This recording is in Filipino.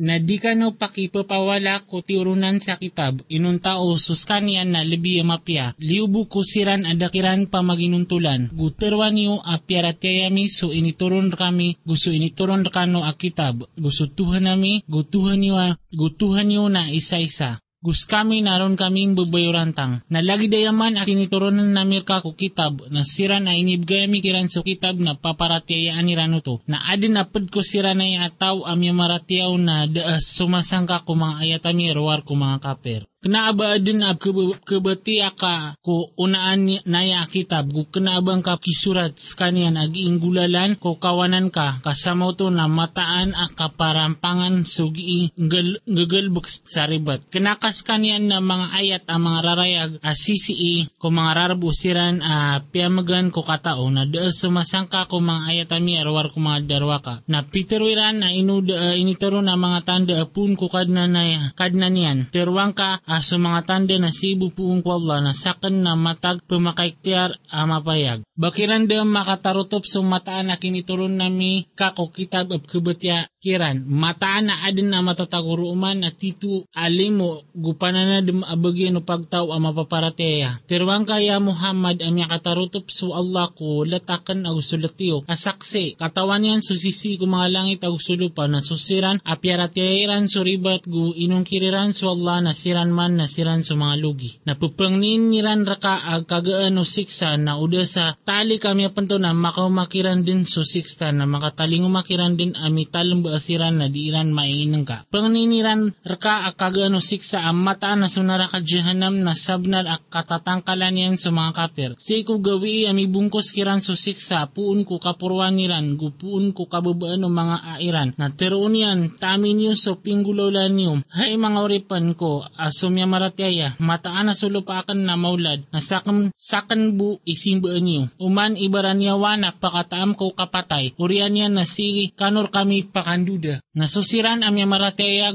na di ka no pakipapawala ko tiurunan sa kitab, inunta o suskanian na lebi mapya, liubu ko siran adakiran pa maginuntulan, guterwan niyo apiaratyayami so inituron kami, gusto inituron kano a kitab, gusto tuhan nami, gutuhan niyo, gutuhan niyo na isa-isa. Gus kami naron kaming bubayurantang. Nalagi dayaman akin iturunan na mirka ko kitab na sira na inibgayami kiran so kitab na paparatiyayaan ni rano to. Na adin apad ko sira na ataw amya maratiyaw na daas sumasangka ko mga ayatami rawar ko mga kaper. Kanaaba din ab kabati ka ko unaan naya kitab ko kanaabang ka kisurat skanian ag inggulalan ko kawanan ka kasama to na mataan a kaparampangan sugi ngagalbuk sa ribat. Kanakas kanian na mga ayat ang mga rarayag a CCE ko mga rarabusiran a piamagan ko katao na daas sumasangka ko mga ayat ami arwar ko mga darwaka. Na piterwiran na inuda initaro na mga tanda apun ko kadna na kadna niyan. Terwang ka aso mga tanda na sibu puong ko Allah na sakan na matag pumakaiktiyar a mapayag. Bakiran da makatarutop sa mataan na kinituron nami kako kitab ab kabatya kiran. Mataan na adin na matataguruman at titu alimo gupanan na dum abagyan no pagtaw a mapaparateya. Tirwang kaya Muhammad amya katarutop so Allah ko latakan ag sulatiyo asaksi katawan yan susisi ko mga langit ag sulupa na susiran apyarateiran suribat gu inong kiriran so Allah na siran man na siran sa mga lugi. Napupangnin niran raka ag o siksa na uda sa tali kami apanto na makaumakiran din so siksa na makataling umakiran din ami talang baasiran na diiran mainang ka. Pangniniran raka ag kagaan o siksa ang mata na sunara ka jahanam na sabnal ak katatangkalan yan sa mga kapir. Si ko gawi ami bungkos kiran so siksa puun ko kapurwan niran gupuun ko kababaan mga airan na teroon yan tamin niyo so pinggulaulan niyo. Hay mga oripan ko asumya maratyaya mataan na sulupakan na maulad na sakan sakan bu isimbaan niyo. Uman ibaran niya wanak pakataam ko kapatay urian yan na si kanor kami pakanduda. Nasusiran amya maratyaya